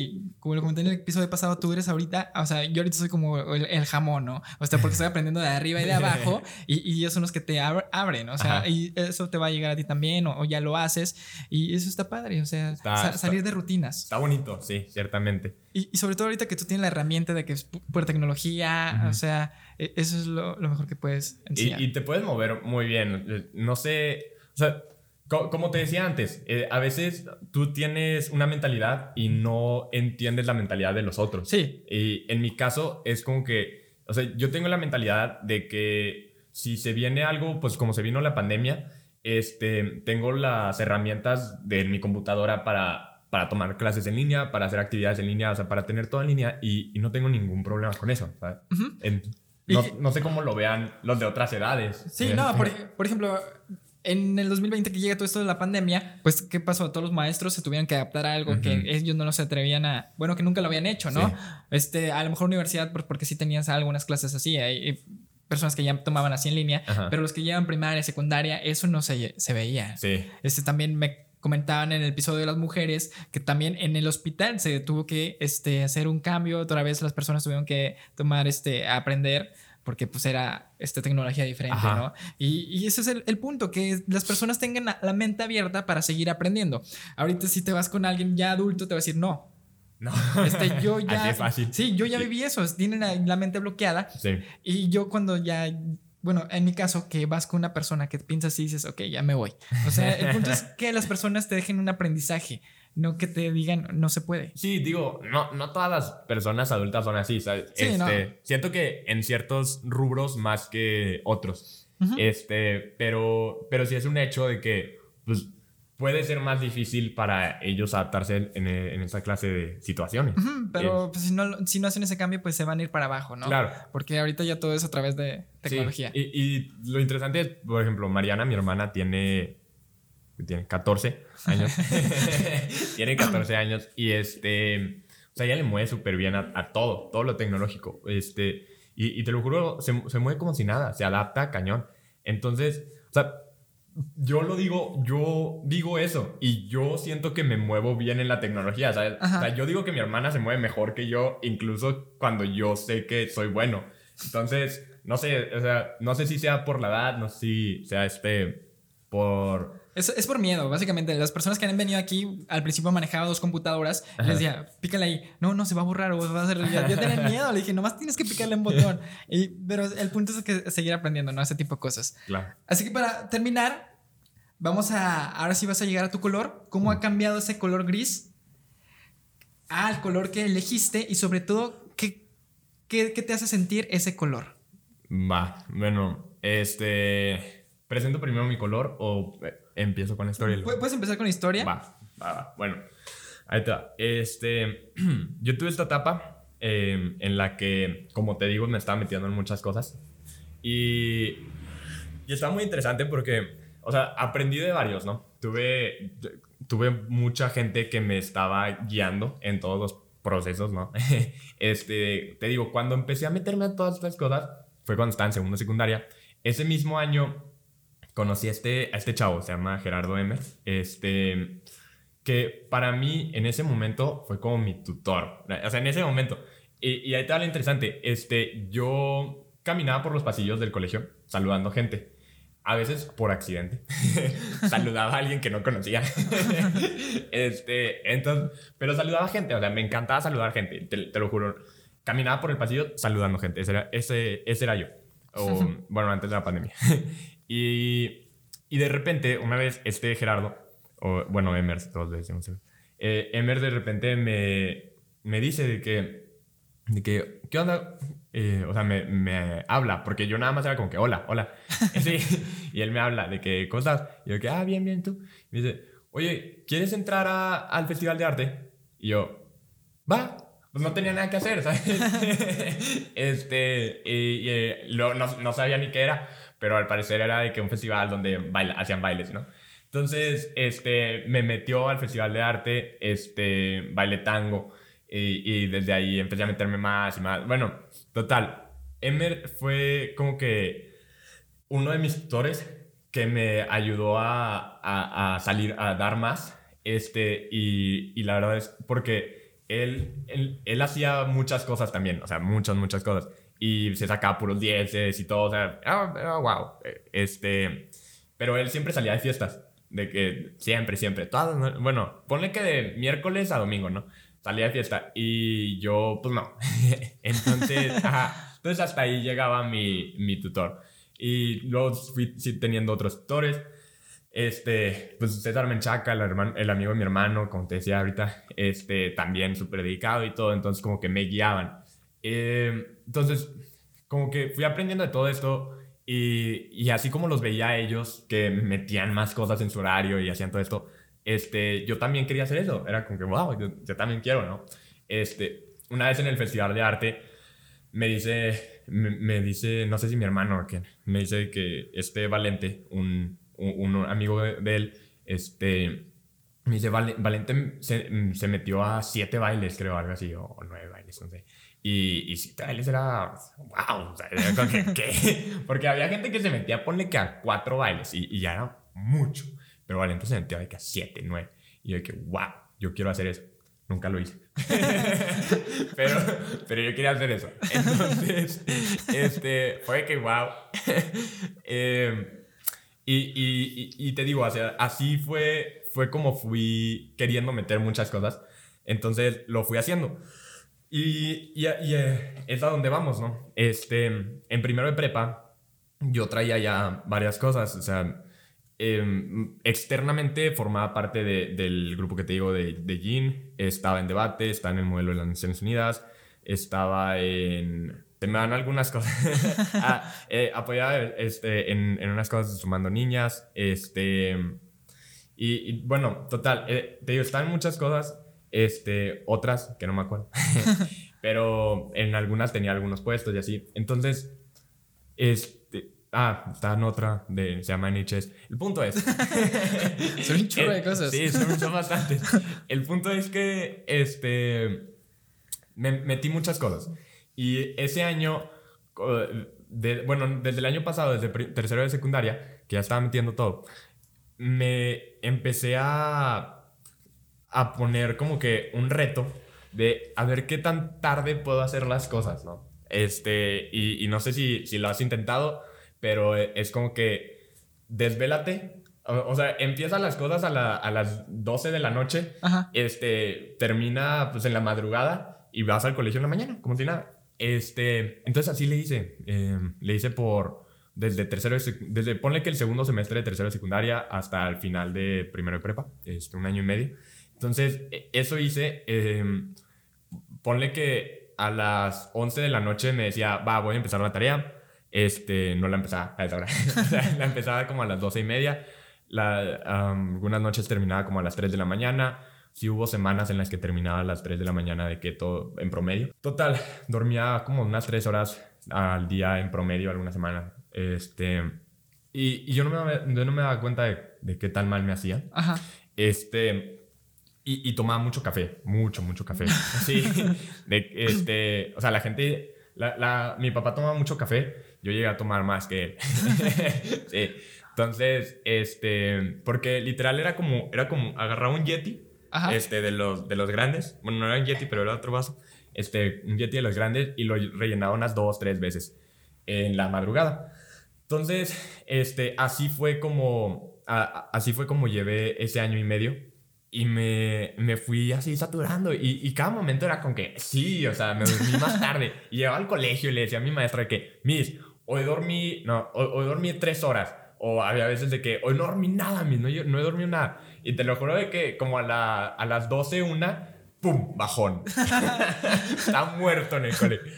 Speaker 1: como lo comenté en el episodio pasado, tú eres ahorita, o sea, yo ahorita soy como el, jamón, ¿no? O sea, porque estoy aprendiendo de arriba y de abajo y, y ellos son los que te abren, o sea, y eso te va a llegar a ti también o, ya lo haces y eso está padre, o sea, salir de rutinas.
Speaker 2: Está bonito, sí, ciertamente.
Speaker 1: Y, y, sobre todo ahorita que tú tienes la herramienta de que es pura tecnología, o sea, e, eso es lo, lo mejor que puedes
Speaker 2: enseñar. Y, y, te puedes mover muy bien. No sé, o sea, como te decía antes, eh, a veces tú tienes una mentalidad y no entiendes la mentalidad de los otros.
Speaker 1: Sí.
Speaker 2: Y en mi caso es como que, o sea, yo tengo la mentalidad de que si se viene algo, pues como se vino la pandemia, este, tengo las herramientas de mi computadora para para tomar clases en línea, para hacer actividades en línea, o sea, para tener todo en línea y, no tengo ningún problema con eso. no, sé cómo lo vean los de otras edades.
Speaker 1: Sí, no, por, por, ejemplo, en el 2020 que llega todo esto de la pandemia, pues, ¿qué pasó? Todos los maestros se tuvieron que adaptar a algo que ellos no se atrevían a, bueno, que nunca lo habían hecho, ¿no? Este, a lo mejor universidad, porque sí tenías algunas clases así, hay personas que ya tomaban así en línea, pero los que llevan primaria, secundaria, eso no se, se veía.
Speaker 2: Sí.
Speaker 1: Este, también me comentaban en el episodio de las mujeres que también en el hospital se tuvo que este, hacer un cambio, otra vez las personas tuvieron que tomar, este, aprender porque pues era esta tecnología diferente, ¿no? Y, y, ese es el, el, punto, que las personas tengan la, mente abierta para seguir aprendiendo. Ahorita si te vas con alguien ya adulto, te va a decir, no.
Speaker 2: No.
Speaker 1: Este, yo ya... fácil. Sí, yo ya viví eso, tienen la, la, mente bloqueada.
Speaker 2: Sí.
Speaker 1: Y yo cuando ya bueno, en mi caso, que vas con una persona que piensas y dices, ok, ya me voy. O sea, el punto es que las personas te dejen un aprendizaje, no que te digan, no se puede.
Speaker 2: Sí, digo, no, no todas las personas adultas son así, ¿sabes? este, Siento que en ciertos rubros más que otros. Este, pero, pero sí es un hecho de que, pues, puede ser más difícil para ellos adaptarse en, en esta clase de situaciones.
Speaker 1: pero pues, si, no, si no hacen ese cambio, pues se van a ir para abajo, ¿no?
Speaker 2: Claro.
Speaker 1: Porque ahorita ya todo es a través de tecnología.
Speaker 2: y, y, lo interesante es, por ejemplo, Mariana, mi hermana, tiene, tiene 14 años. tiene 14 años y este... O sea, ella le mueve súper bien a, todo, todo lo tecnológico. Este, y, y te lo juro, se, se mueve como si nada, se adapta cañón. Entonces, o sea, yo lo digo, yo digo eso y yo siento que me muevo bien en la tecnología, ¿sabes? O sea, yo digo que mi hermana se mueve mejor que yo, incluso cuando yo sé que soy bueno. Entonces, no sé, o sea, no sé si sea por la edad, no sé si sea este, por,
Speaker 1: Es, es, por miedo, básicamente. Las personas que han venido aquí al principio manejaba dos computadoras. Les decía, pícale ahí. No, no, se va a borrar o va a hacer. Ya, ya tienen miedo. Le dije, nomás tienes que picarle un botón. Y, pero el punto es que seguir aprendiendo, ¿no? Ese tipo de cosas.
Speaker 2: Claro.
Speaker 1: Así que para terminar, vamos a. Ahora sí vas a llegar a tu color. ¿Cómo ha cambiado ese color gris al color que elegiste? Y sobre todo, ¿qué, qué, qué te hace sentir ese color?
Speaker 2: Va, bueno, este. ¿Presento primero mi color o eh, empiezo con la historia?
Speaker 1: ¿Puedes empezar con la historia?
Speaker 2: Va, va, va. Bueno, ahí está. Este, yo tuve esta etapa eh, en la que, como te digo, me estaba metiendo en muchas cosas. Y, y está muy interesante porque, o sea, aprendí de varios, ¿no? Tuve, tuve mucha gente que me estaba guiando en todos los procesos, ¿no? este, te digo, cuando empecé a meterme en todas estas cosas, fue cuando estaba en segundo secundaria. Ese mismo año conocí a este, a este chavo, se llama Gerardo M. Este, que para mí en ese momento fue como mi tutor. O sea, en ese momento. Y, y ahí está lo interesante. Este, yo caminaba por los pasillos del colegio saludando gente. A veces por accidente. saludaba a alguien que no conocía. este, entonces, pero saludaba gente. O sea, me encantaba saludar gente, te, te lo juro. Caminaba por el pasillo saludando gente. Ese era, ese, ese era yo. O, bueno, antes de la pandemia. Y, y de repente, una vez, este Gerardo, o bueno, Emers, todos le decimos, eh, Emers de repente me, me dice de que, de que, ¿qué onda? Eh, o sea, me, me, habla, porque yo nada más era como que, hola, hola. Sí, y él me habla de que, cosas. Y yo, que, ah, bien, bien, tú. Y me dice, oye, ¿quieres entrar a, al Festival de Arte? Y yo, va, pues no tenía nada que hacer, ¿sabes? este, y, y eh, lo, no, no, sabía ni qué era, pero al parecer era de que un festival donde baila, hacían bailes, ¿no? Entonces, este, me metió al Festival de Arte, este, baile tango, y, y desde ahí empecé a meterme más y más. Bueno, total, Emer fue como que uno de mis tutores que me ayudó a, a, a salir, a dar más, este, y, y la verdad es porque él, él, él, hacía muchas cosas también, o sea, muchas, muchas cosas. Y se sacaba puros dieces y todo, o sea, oh, wow. Este, pero él siempre salía de fiestas, de que siempre, siempre, todas, bueno, ponle que de miércoles a domingo, ¿no? Salía de fiesta y yo, pues no. entonces, ajá, entonces hasta ahí llegaba mi, mi tutor. Y luego fui teniendo otros tutores este, pues César Menchaca, el, hermano, el amigo de mi hermano, como te decía ahorita, este, también súper dedicado y todo, entonces como que me guiaban. Eh, entonces, como que fui aprendiendo de todo esto y, y, así como los veía a ellos, que metían más cosas en su horario y hacían todo esto, este, yo también quería hacer eso. Era como que, wow, yo, yo también quiero, ¿no? Este, una vez en el Festival de Arte, me dice, me, me dice, no sé si mi hermano o quién, me dice que este Valente, un un, un amigo de, de, él, este, me dice, Valente se, se, metió a siete bailes, creo, algo así, o, o nueve bailes, no sé. Y, y siete bailes era, wow, o sea, era que, ¿qué? Porque había gente que se metía, ponle que a cuatro bailes, y, y ya era mucho. Pero Valente se metió a, que a siete, nueve. Y yo dije, wow, yo quiero hacer eso. Nunca lo hice. pero, pero yo quería hacer eso. Entonces, este, fue que, wow. eh, y, y, y, te digo, así fue, fue como fui queriendo meter muchas cosas. Entonces lo fui haciendo. Y, y, y eh, es a donde vamos, ¿no? Este, en primero de prepa, yo traía ya varias cosas. O sea, eh, externamente formaba parte de, del grupo que te digo de, de GIN. Estaba en debate, estaba en el modelo de las Naciones Unidas. Estaba en me dan algunas cosas. ah, eh, apoyaba este, en, en, unas cosas sumando niñas. Este, y, bueno, total, eh, te digo, están muchas cosas. Este, otras que no me acuerdo. Pero en algunas tenía algunos puestos y así. Entonces, este, ah, está en otra, de, se llama NHS. El punto es.
Speaker 1: son un de cosas.
Speaker 2: Sí, son, son bastantes. El punto es que, este, me metí muchas cosas. Y ese año, de, bueno, desde el año pasado, desde tercero de secundaria, que ya estaba metiendo todo, me empecé a, a poner como que un reto de a ver qué tan tarde puedo hacer las cosas, ¿no? Este, y, y no sé si, si lo has intentado, pero es como que desvélate O, sea, empiezan las cosas a, a, las 12 de la noche, este, termina pues en la madrugada y vas al colegio en la mañana, como si nada. Este, entonces así le hice, em, le hice por, desde tercero, desde, ponle que el segundo semestre de tercero de secundaria hasta el final de primero de prepa, este, un año y medio. Entonces, e, eso hice, em, ponle que a las 11 de la noche me decía, va, voy a empezar la tarea. Este, no la empezaba a esa hora. la empezaba como a las 12 y media la, algunas noches terminaba como a las 3 de la mañana. Sí hubo semanas en las que terminaba a las 3 de la mañana de keto en promedio. Total, dormía como unas 3 horas al día en promedio alguna semana. Este, y, y yo, no me, yo no me daba cuenta de, de, qué tan mal me hacía. Ajá. Este, y, y, tomaba mucho café, mucho, mucho café. Sí, de, este, o sea, la gente, la, la, mi papá tomaba mucho café, yo llegué a tomar más que él. sí. Entonces, este, porque literal era como, era como agarrar un Yeti, este, de los, de los grandes, bueno, no era un Yeti, pero era otro vaso, este, un Yeti de los grandes y lo rellenaba unas dos, tres veces en la madrugada. Entonces, este, así fue como, así fue como llevé ese año y medio y me, me fui así saturando y, y, cada momento era con que, sí, o sea, me dormí más tarde y llegaba al colegio y le decía a mi maestra que, Miss, hoy dormí, no, hoy, hoy dormí tres horas o había veces de que hoy no dormí nada, no, no he dormido nada. Y te lo juro de que como a, la, a las 12, una, ¡pum! Bajón. Está muerto en el colegio.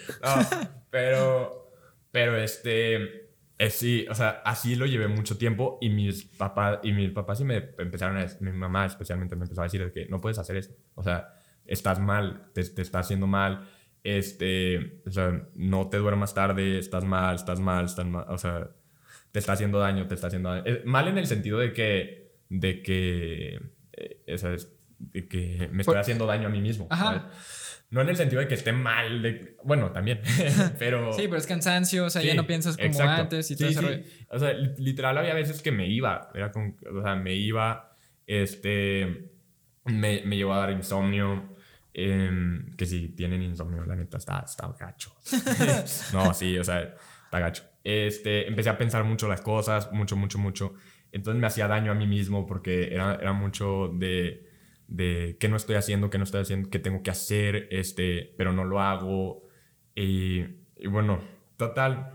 Speaker 2: pero, pero este, eh, sí, o sea, así lo llevé mucho tiempo y mis papás, y mis papás sí me empezaron a, mi mamá especialmente me empezó a decir que no puedes hacer eso. O sea, estás mal, te, te está haciendo mal. Este, o sea, no te duermas tarde, estás mal, estás mal, estás mal. O sea, te está haciendo daño, te está haciendo daño. mal en el sentido de que, de que, eh, de que me estoy haciendo daño a mí mismo. No en el sentido de que esté mal, de, bueno, también, pero...
Speaker 1: Sí, pero es cansancio, o sea, ya no piensas como antes y todo
Speaker 2: sí, O sea, literal había veces que me iba, era con, o sea, me iba, este, me, me llevó a dar insomnio, em, que si tienen insomnio, la neta, está, está gacho. no, sí, o sea, está gacho. Este, empecé a pensar mucho las cosas, mucho, mucho, mucho. Entonces me hacía daño a mí mismo porque era, era mucho de, de qué no estoy haciendo, qué no estoy haciendo, qué tengo que hacer, este, pero no lo hago. Y, y bueno, total,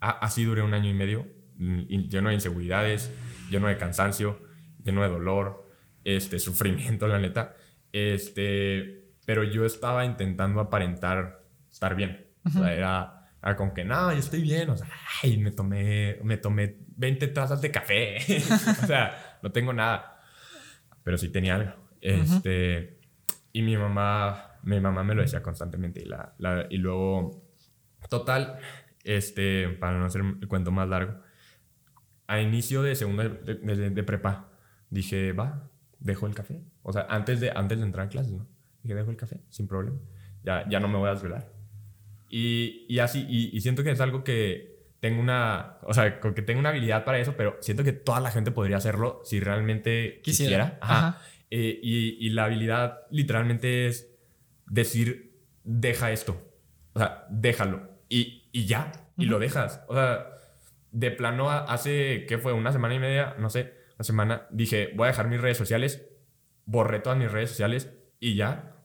Speaker 2: así duré un año y medio, mm, lleno de inseguridades, lleno de cansancio, lleno de dolor, este, sufrimiento, la neta. Este, pero yo estaba intentando aparentar estar bien. O sea, era a con que, no, yo estoy bien, o sea, ay, me tomé, me tomé 20 tazas de café, o sea, no tengo nada, pero sí tenía algo. Este, y mi mamá, mi mamá me lo decía constantemente y, la, y luego, total, este, para no hacer el cuento más largo, a inicio de segundo de, de, prepa, dije, va, dejo el café. O sea, antes de, antes de entrar a clases, ¿no? Dije, dejo el café, sin problema. Ya, ya no me voy a desvelar y, y así, y, siento que es algo que tengo una, o sea, que tengo una habilidad para eso, pero siento que toda la gente podría hacerlo si realmente quisiera. Ajá. Eh, y, y, la habilidad literalmente es decir, deja esto. O sea, déjalo. Y, y ya, y lo dejas. O sea, de plano hace, ¿qué fue? Una semana y media, no sé, una semana, dije, voy a dejar mis redes sociales, borré todas mis redes sociales y ya,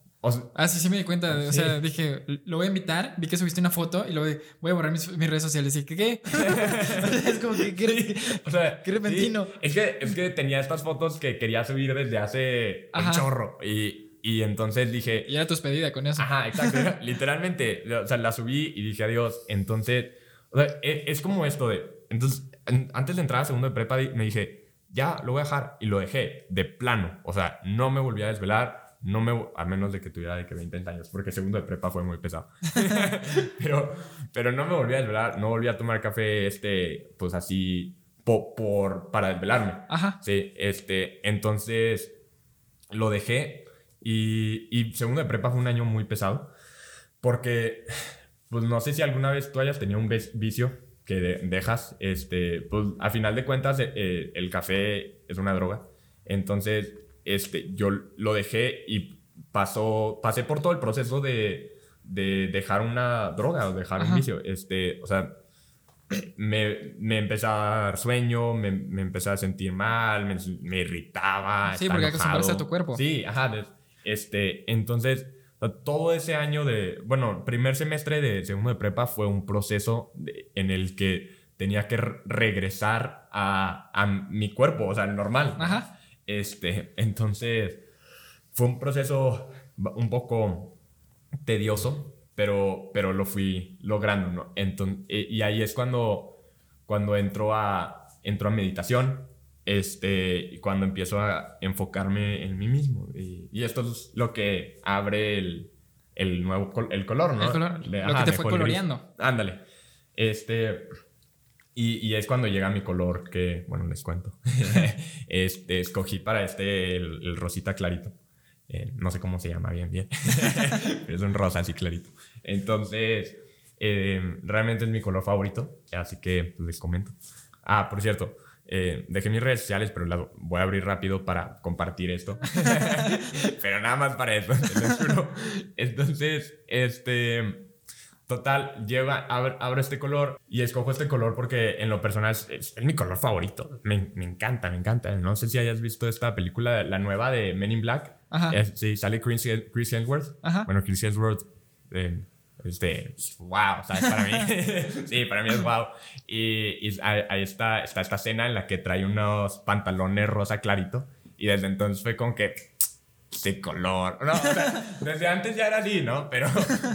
Speaker 1: ah, sí, sí me di cuenta. O sea, dije, lo voy a invitar. Vi que subiste una foto y lo voy, a borrar mis, mis redes sociales. Y ¿qué? ¿Qué? es como que, ¿qué, o sea, qué repentino.
Speaker 2: Es, que, es que tenía estas fotos que quería subir desde hace un chorro. Y, y entonces dije...
Speaker 1: Y era tu despedida con eso.
Speaker 2: Ajá, exacto. Literalmente, o sea, la subí y dije adiós. Entonces, o sea, es, es como esto de... Entonces, antes de entrar a segundo de prepa, me dije, ya, lo voy a dejar. Y lo dejé de plano. O sea, no me volví a desvelar no me, a menos de que tuviera de que 20 años, porque segundo de prepa fue muy pesado. pero, pero no me volví a desvelar, no volví a tomar café, este, pues así, por, para desvelarme. Ajá. Sí, este, entonces lo dejé y, y segundo de prepa fue un año muy pesado, porque, pues no sé si alguna vez tú hayas tenido un vicio que dejas, este, pues a final de cuentas eh, el café es una droga. Entonces, este, yo lo dejé y pasó, pasé por todo el proceso de, de dejar una droga o dejar un vicio. Este, o sea, me, me empezaba a dar sueño, me, me empezaba a sentir mal, me, me irritaba.
Speaker 1: Sí, porque acostumbrarse a tu cuerpo.
Speaker 2: Sí, ajá. Este, entonces, todo ese año de, bueno, primer semestre de segundo de prepa fue un proceso de- en el que tenía que re- regresar a, a mi cuerpo, o sea, normal.
Speaker 1: Ajá.
Speaker 2: Este, entonces, fue un proceso un poco tedioso, pero, pero lo fui logrando, ¿no? Enton- e- y ahí es cuando, cuando entro a, entro a meditación, este, y cuando empiezo a enfocarme en mí mismo. Y, y esto es lo que abre el, el nuevo col- el color, ¿no?
Speaker 1: El color,
Speaker 2: De-
Speaker 1: lo que te fue coloreando.
Speaker 2: Ándale. Este. Y, y es cuando llega mi color que, bueno, les cuento. este, escogí para este el, el rosita clarito. Eh, no sé cómo se llama bien, bien. Pero es un rosa así clarito. Entonces, eh, realmente es mi color favorito. Así que pues, les comento. Ah, por cierto, eh, dejé mis redes sociales, pero las voy a abrir rápido para compartir esto. pero nada más para eso, te lo juro. Entonces, este. Total, lleva, abro, abro este color y escojo este color porque en lo personal es, es- es mi color favorito. Me, me encanta, me encanta. No sé si hayas visto esta película, la nueva de Men in Black.
Speaker 1: Ajá.
Speaker 2: Es- sí, sale Chris, Chris Hemsworth.
Speaker 1: Ajá.
Speaker 2: Bueno, Chris Hemsworth, eh, este, wow, ¿sabes? Para mí, sí, para mí es wow. Y, y ahí, ahí está, está esta escena en la que trae unos pantalones rosa clarito. Y desde entonces fue como que, ese color. No, desde antes ya era así, ¿no? Pero,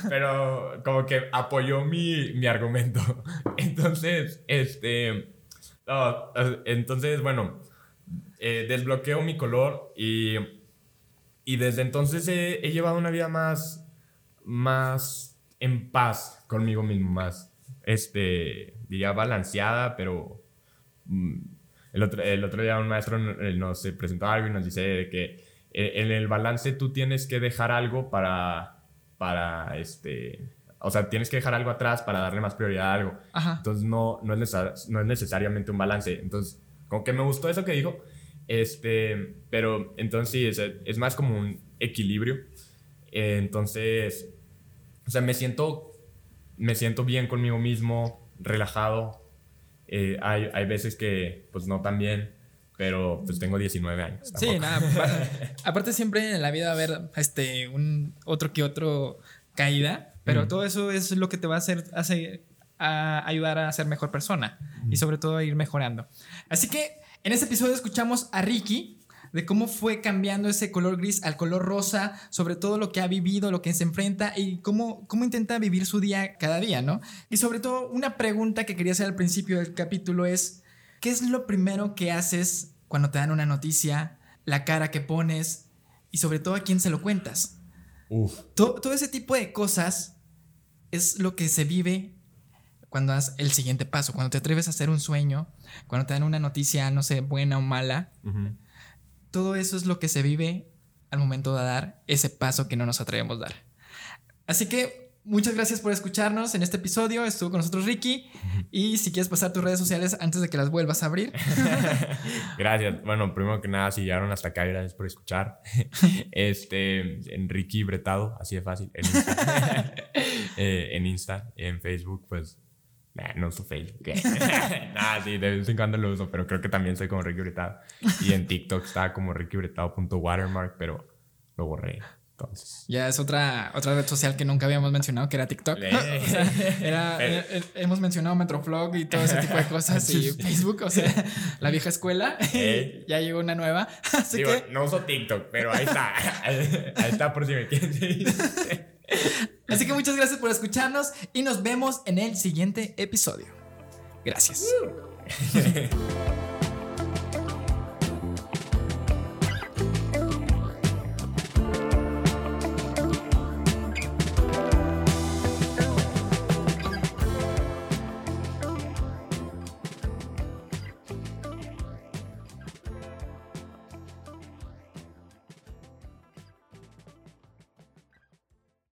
Speaker 2: pero como que apoyó mi, mi argumento. Entonces, este. no, entonces, bueno, eh, desbloqueo mi color y. Y desde entonces he, he llevado una vida más. Más en paz conmigo mismo, más. Este. Diría balanceada, pero. mm, el otro, el otro día un maestro eh, nos presentó algo y nos dice de que en el balance tú tienes que dejar algo para, para este, o sea, tienes que dejar algo atrás para darle más prioridad a algo.
Speaker 1: Ajá.
Speaker 2: Entonces no, no, es necesar- no es necesariamente un balance. Entonces, como que me gustó eso que dijo, este, pero entonces sí, es, es más como un equilibrio. Eh, entonces, o sea, me siento, me siento bien conmigo mismo, relajado. Eh, hay, hay veces que, pues no tan bien, pero pues tengo 19 años.
Speaker 1: Sí,
Speaker 2: tampoco.
Speaker 1: nada. pa- Aparte siempre en la vida va a haber este, un otro que otro caída, pero
Speaker 2: Ujú.
Speaker 1: todo eso es lo que te va a hacer, hace- a ayudar a ser mejor persona y sobre todo a ir mejorando. Así que en este episodio escuchamos a Ricky de cómo fue cambiando ese color gris al color rosa, sobre todo lo que ha vivido, lo que se enfrenta y cómo, cómo intenta vivir su día cada día, ¿no? Y sobre todo una pregunta que quería hacer al principio del capítulo es, ¿qué es lo primero que haces cuando te dan una noticia, la cara que pones y sobre todo a quién se lo cuentas?
Speaker 2: Uf.
Speaker 1: To- todo ese tipo de cosas es lo que se vive cuando das el siguiente paso, cuando te atreves a hacer un sueño, cuando te dan una noticia, no sé, buena o mala. Todo eso es lo que se vive al momento de dar ese paso que no nos atrevemos a dar. Así que muchas gracias por escucharnos en este episodio. Estuvo con nosotros Ricky. Y si quieres pasar tus redes sociales antes de que las vuelvas a abrir.
Speaker 2: Gracias. Bueno, primero que nada, si llegaron hasta acá, gracias por escuchar. Este, Enrique Bretado, así de fácil. En Insta, Eh, en, Insta en Facebook, pues. nah, no uso Facebook. Nada, sí, de vez en cuando lo uso, pero creo que también soy como Ricky Bretado. Y en TikTok está como rickybretado.watermark, pero lo borré. Entonces.
Speaker 1: Ya es otra, otra red social que nunca habíamos mencionado, que era TikTok.
Speaker 2: Eh.
Speaker 1: O sea, era- era- era- hemos mencionado Metroflog y todo ese tipo de cosas y Facebook, o sea, la vieja escuela.
Speaker 2: Eh.
Speaker 1: ya llegó una nueva. Así
Speaker 2: Digo,
Speaker 1: que,
Speaker 2: no uso TikTok, pero ahí está. Ahí está por si me quieren
Speaker 1: así que muchas gracias por escucharnos y nos vemos en el siguiente episodio. Gracias.